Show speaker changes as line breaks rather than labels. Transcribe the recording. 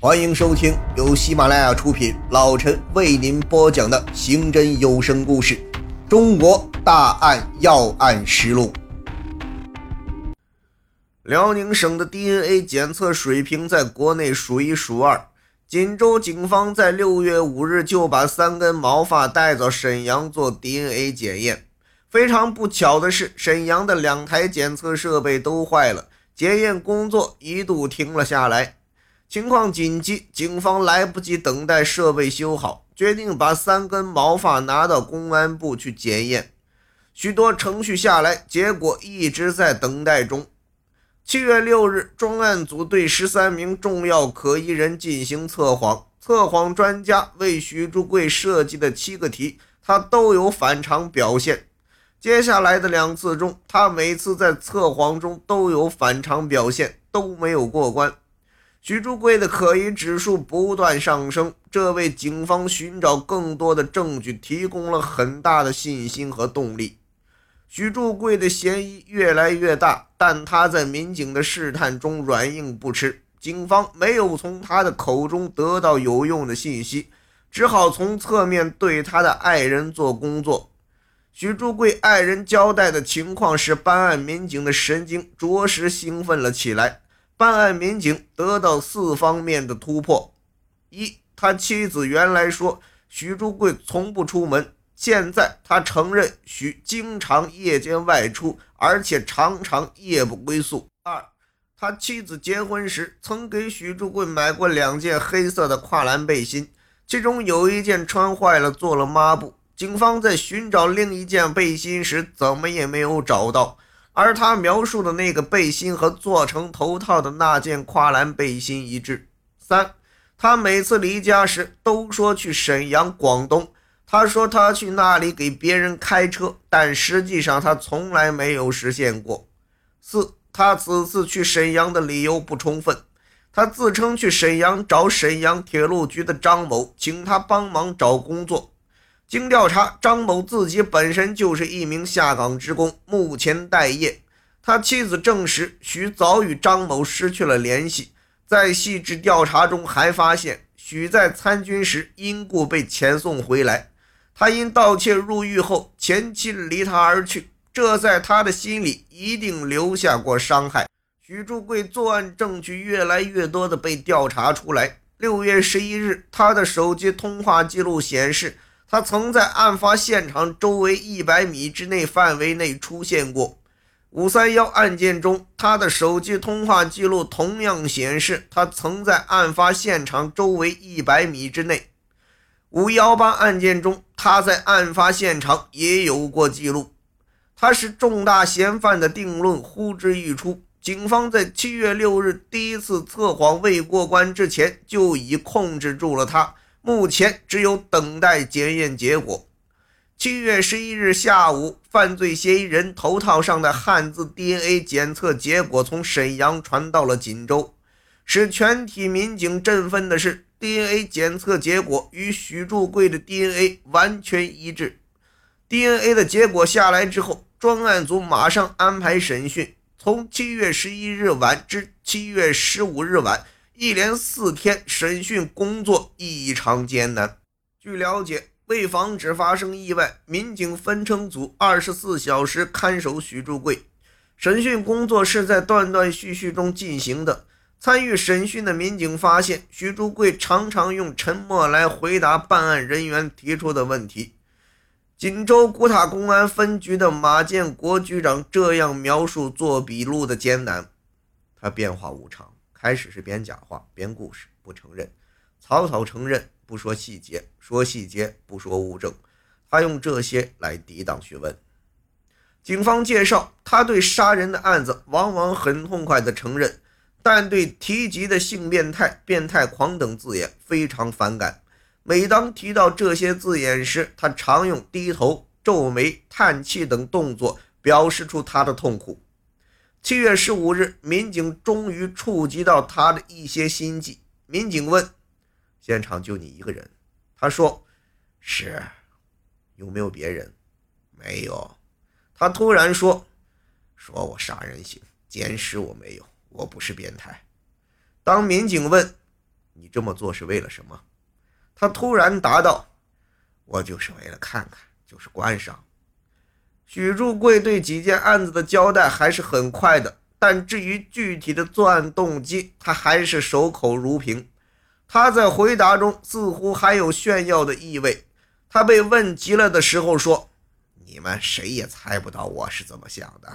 欢迎收听由喜马拉雅出品，老陈为您播讲的刑侦有声故事《中国大案要案实录》。辽宁省的 DNA 检测水平在国内数一数二。锦州警方在六月五日就把三根毛发带到沈阳做 DNA 检验。非常不巧的是，沈阳的两台检测设备都坏了，检验工作一度停了下来。情况紧急，警方来不及等待设备修好，决定把三根毛发拿到公安部去检验。许多程序下来，结果一直在等待中。七月六日，专案组对十三名重要可疑人进行测谎，测谎专家为许朱贵设计的七个题，他都有反常表现。接下来的两次中，他每次在测谎中都有反常表现，都没有过关。许铸贵的可疑指数不断上升，这为警方寻找更多的证据提供了很大的信心和动力。许铸贵的嫌疑越来越大，但他在民警的试探中软硬不吃，警方没有从他的口中得到有用的信息，只好从侧面对他的爱人做工作。许铸贵爱人交代的情况使办案民警的神经着实兴奋了起来。办案民警得到四方面的突破：一，他妻子原来说许朱贵从不出门，现在他承认许经常夜间外出，而且常常夜不归宿；二，他妻子结婚时曾给许朱贵买过两件黑色的跨栏背心，其中有一件穿坏了，做了抹布。警方在寻找另一件背心时，怎么也没有找到。而他描述的那个背心和做成头套的那件跨栏背心一致。三，他每次离家时都说去沈阳、广东。他说他去那里给别人开车，但实际上他从来没有实现过。四，他此次去沈阳的理由不充分。他自称去沈阳找沈阳铁路局的张某，请他帮忙找工作。经调查，张某自己本身就是一名下岗职工，目前待业。他妻子证实，许早与张某失去了联系。在细致调查中，还发现许在参军时因故被遣送回来。他因盗窃入狱后，前妻离他而去，这在他的心里一定留下过伤害。许祝贵作案证据越来越多的被调查出来。六月十一日，他的手机通话记录显示。他曾在案发现场周围一百米之内范围内出现过。五三幺案件中，他的手机通话记录同样显示他曾在案发现场周围一百米之内。五幺八案件中，他在案发现场也有过记录。他是重大嫌犯的定论呼之欲出。警方在七月六日第一次测谎未过关之前，就已控制住了他。目前只有等待检验结果。七月十一日下午，犯罪嫌疑人头套上的汉字 DNA 检测结果从沈阳传到了锦州。使全体民警振奋的是，DNA 检测结果与许祝贵的 DNA 完全一致。DNA 的结果下来之后，专案组马上安排审讯，从七月十一日晚至七月十五日晚。一连四天审讯工作异常艰难。据了解，为防止发生意外，民警分成组，二十四小时看守许祝贵。审讯工作是在断断续续中进行的。参与审讯的民警发现，许祝贵常常用沉默来回答办案人员提出的问题。锦州古塔公安分局的马建国局长这样描述做笔录的艰难：他变化无常。开始是编假话、编故事，不承认，草草承认，不说细节，说细节不说物证，他用这些来抵挡询问。警方介绍，他对杀人的案子往往很痛快地承认，但对提及的性变态、变态狂等字眼非常反感。每当提到这些字眼时，他常用低头、皱眉、叹气等动作表示出他的痛苦。七月十五日，民警终于触及到他的一些心迹。民警问：“现场就你一个人？”他说：“是。”有没有别人？
没有。
他突然说：“
说我杀人行，奸尸我没有，我不是变态。”
当民警问：“你这么做是为了什么？”他突然答道：“
我就是为了看看，就是观赏。”
许祝贵对几件案子的交代还是很快的，但至于具体的作案动机，他还是守口如瓶。他在回答中似乎还有炫耀的意味。他被问急了的时候说：“
你们谁也猜不到我是怎么想的。”